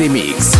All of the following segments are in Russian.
The Mix.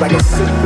like a city.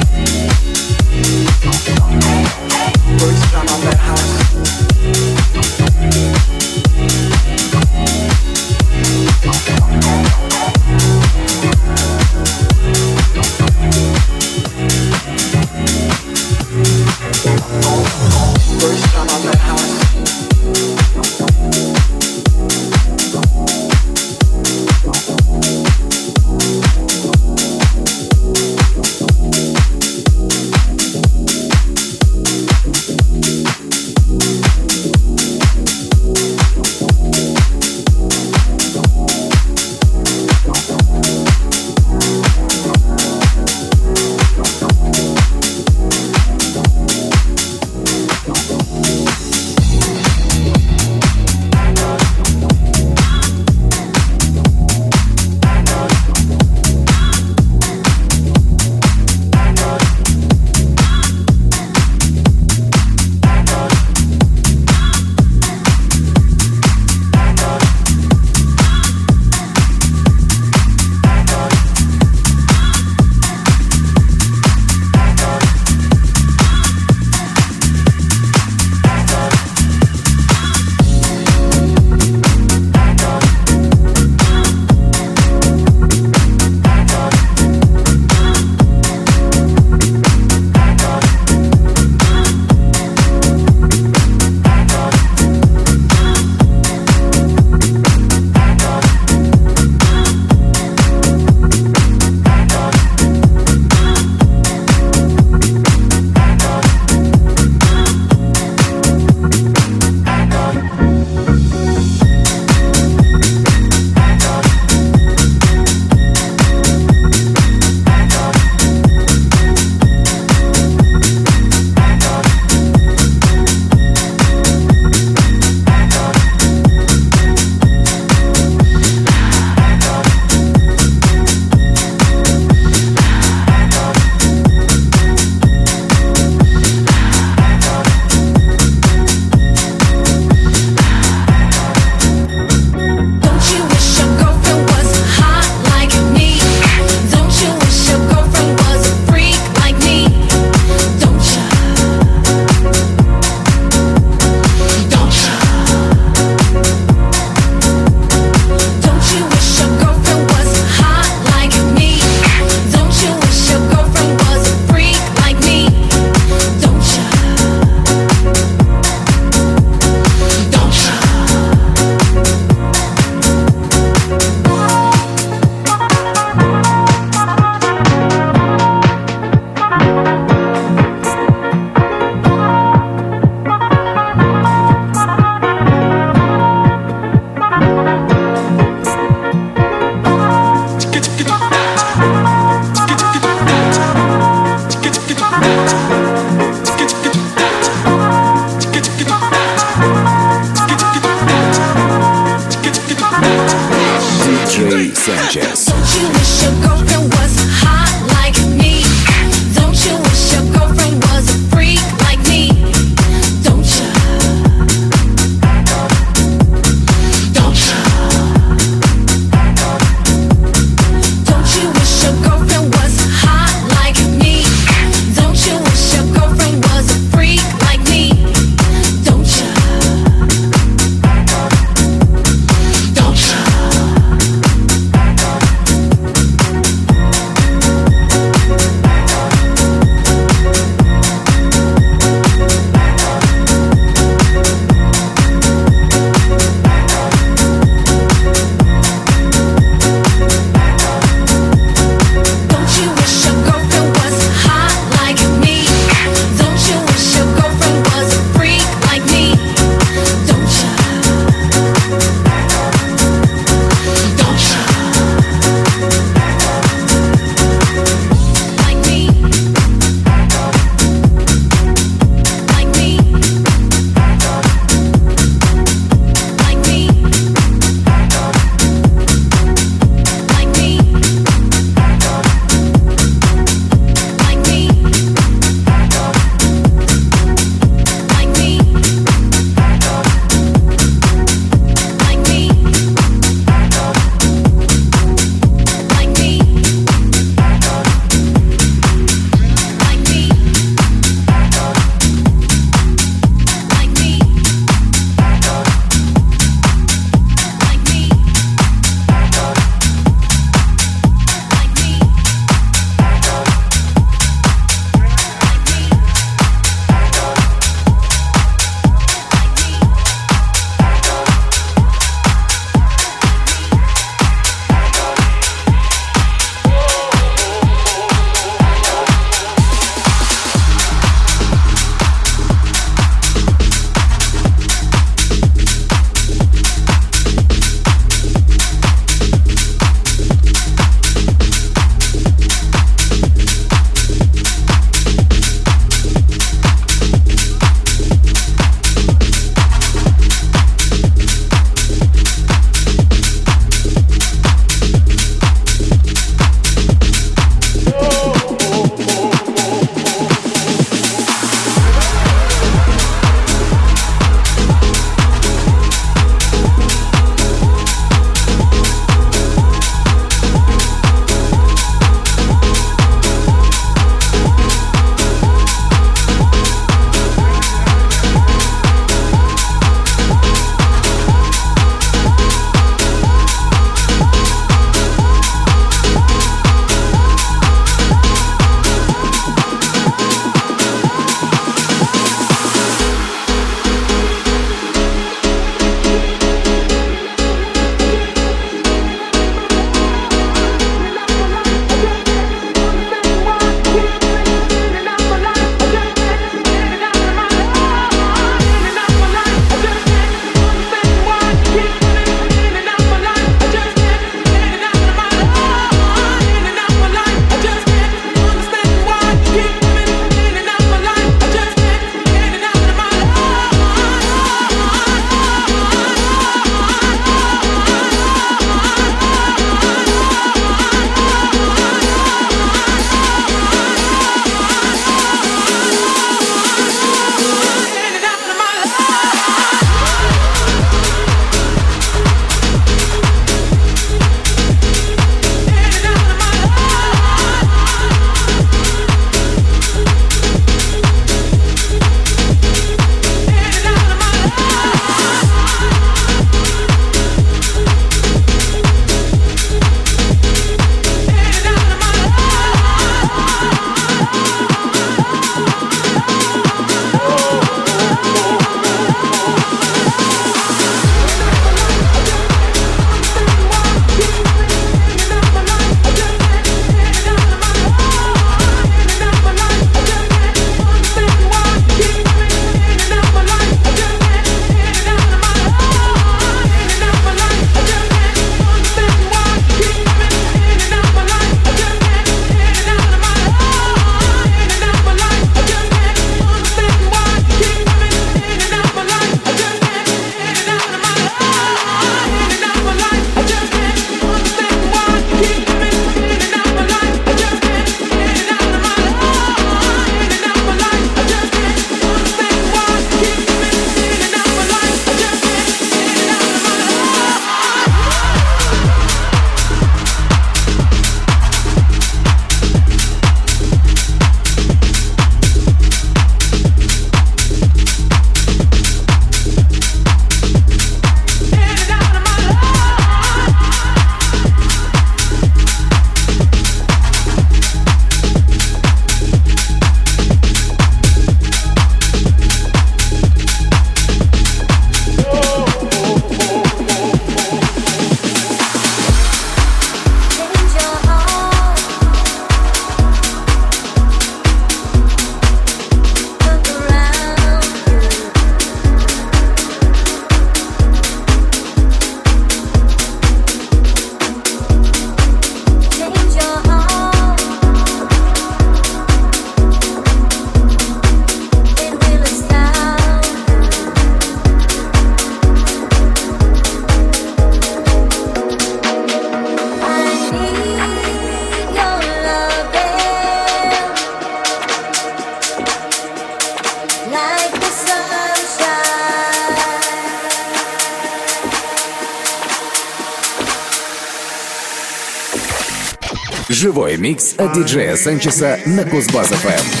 Живой микс от диджея Санчеса на Кузбасс-ФМ.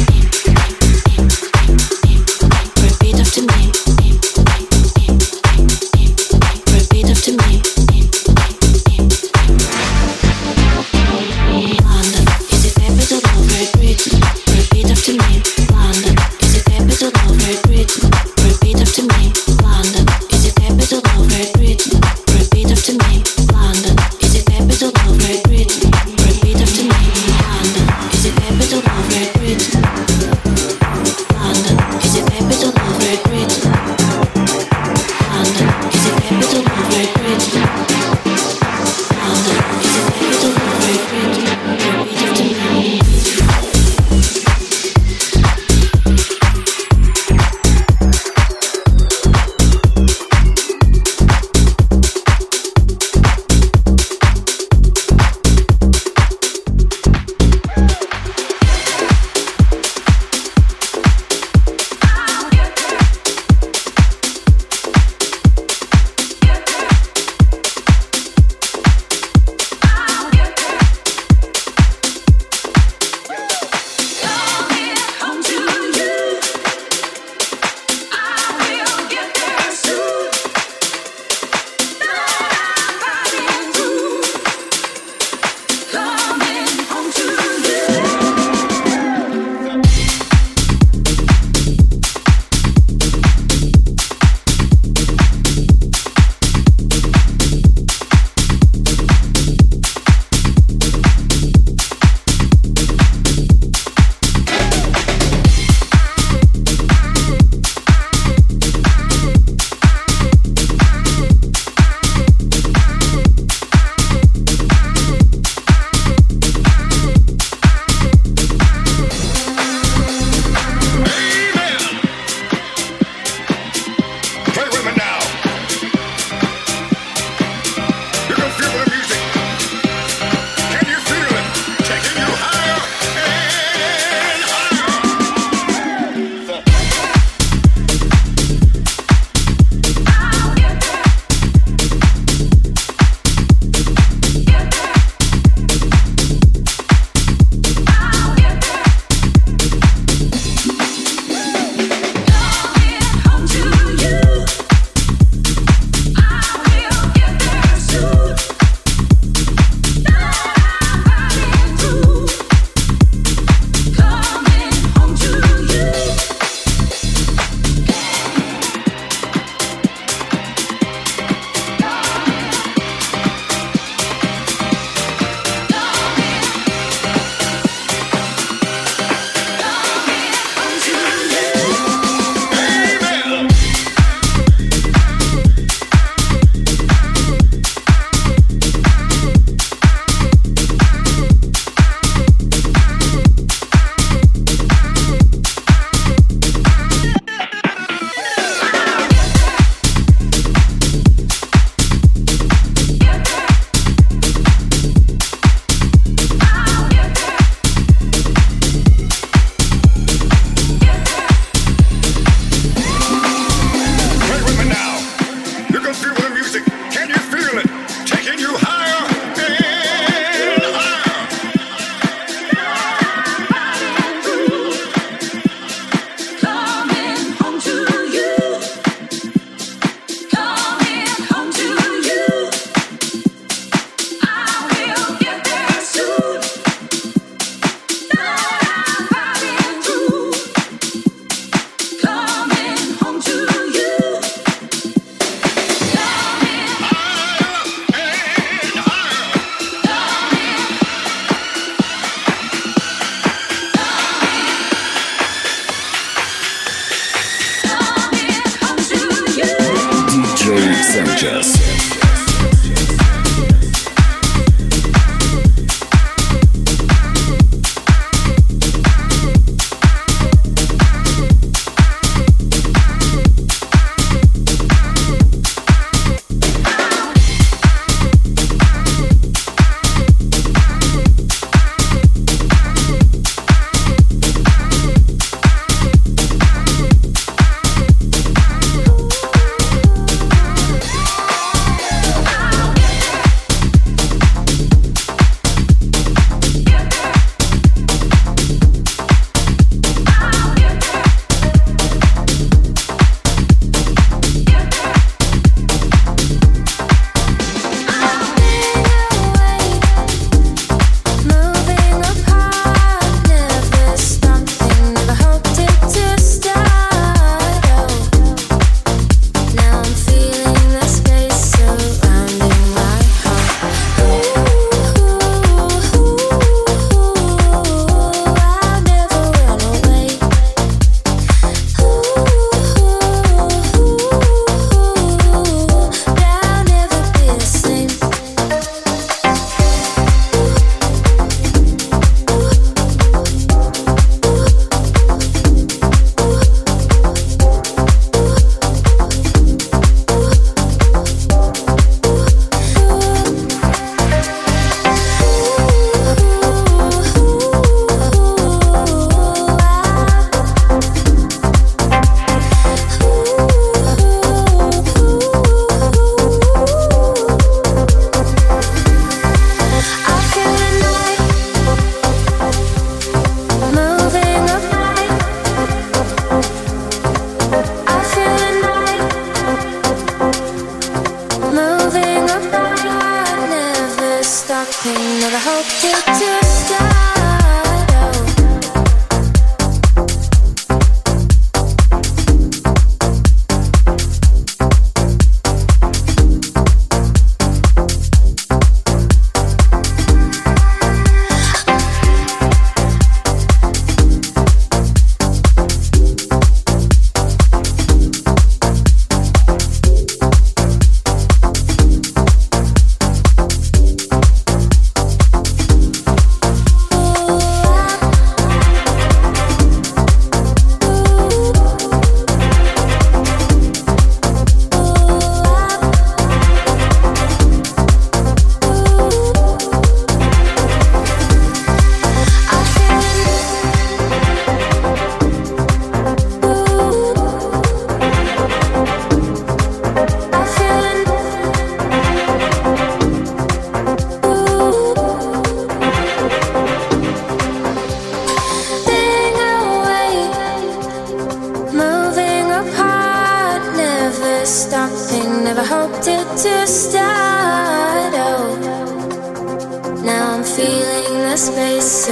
a spacesuit.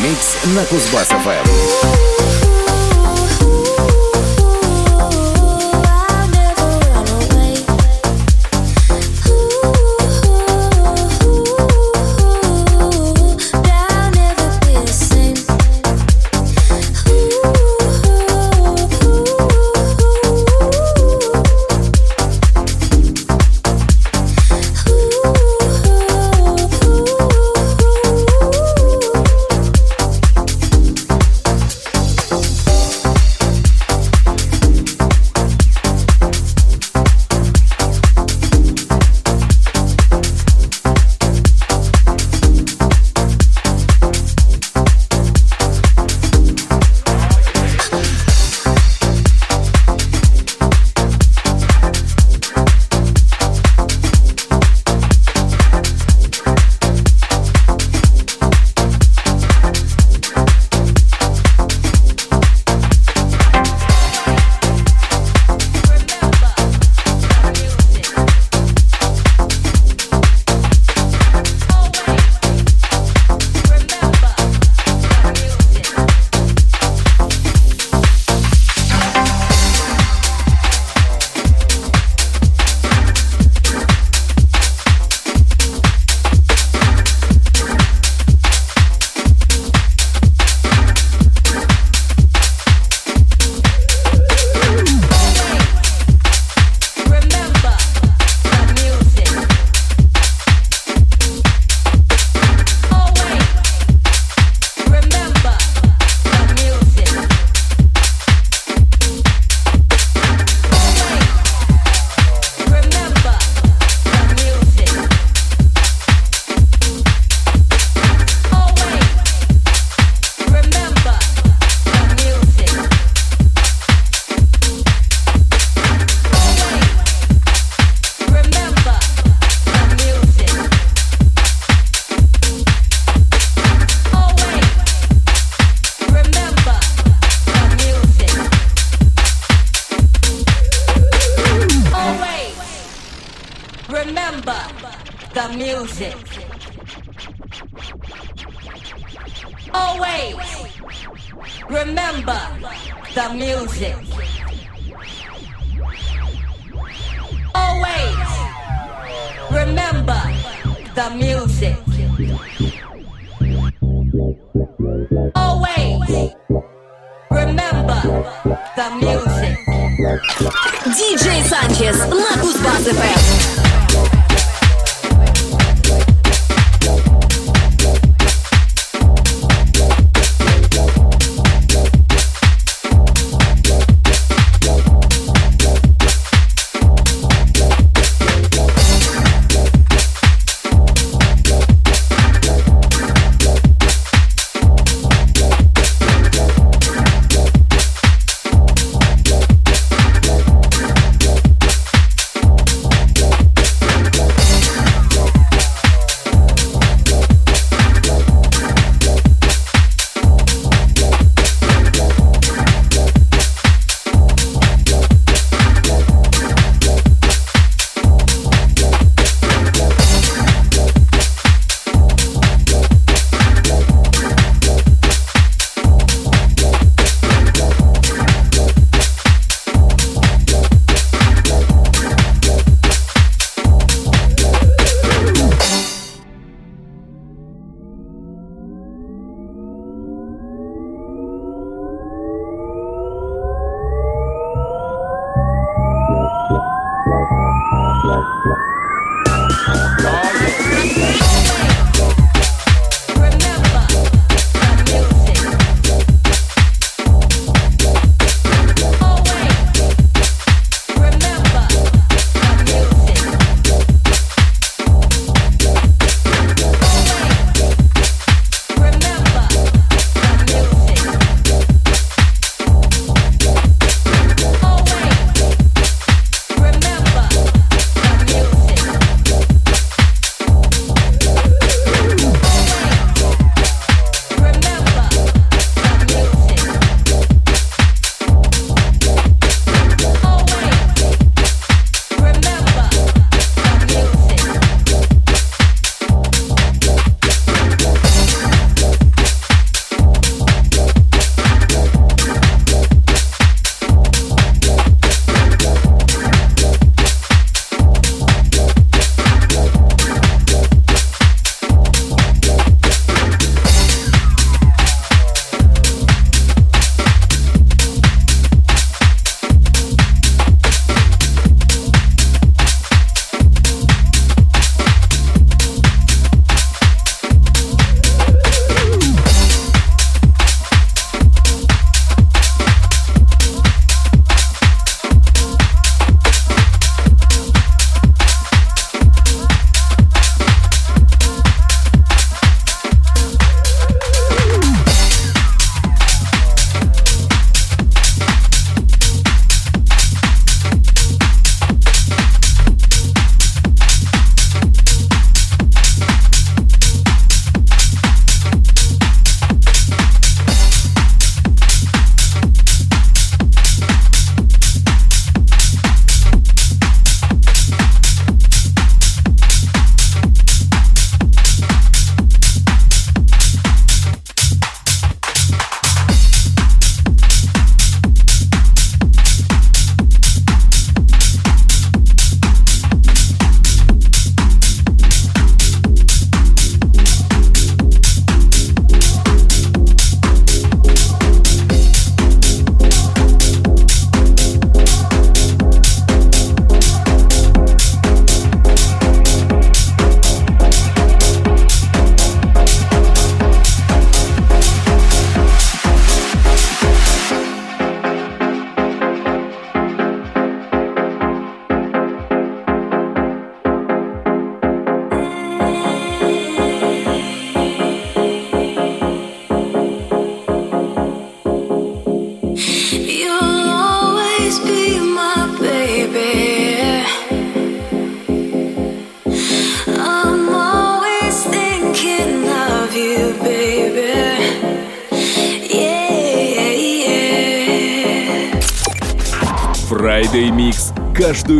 Микс на Кузбасс-ФМ.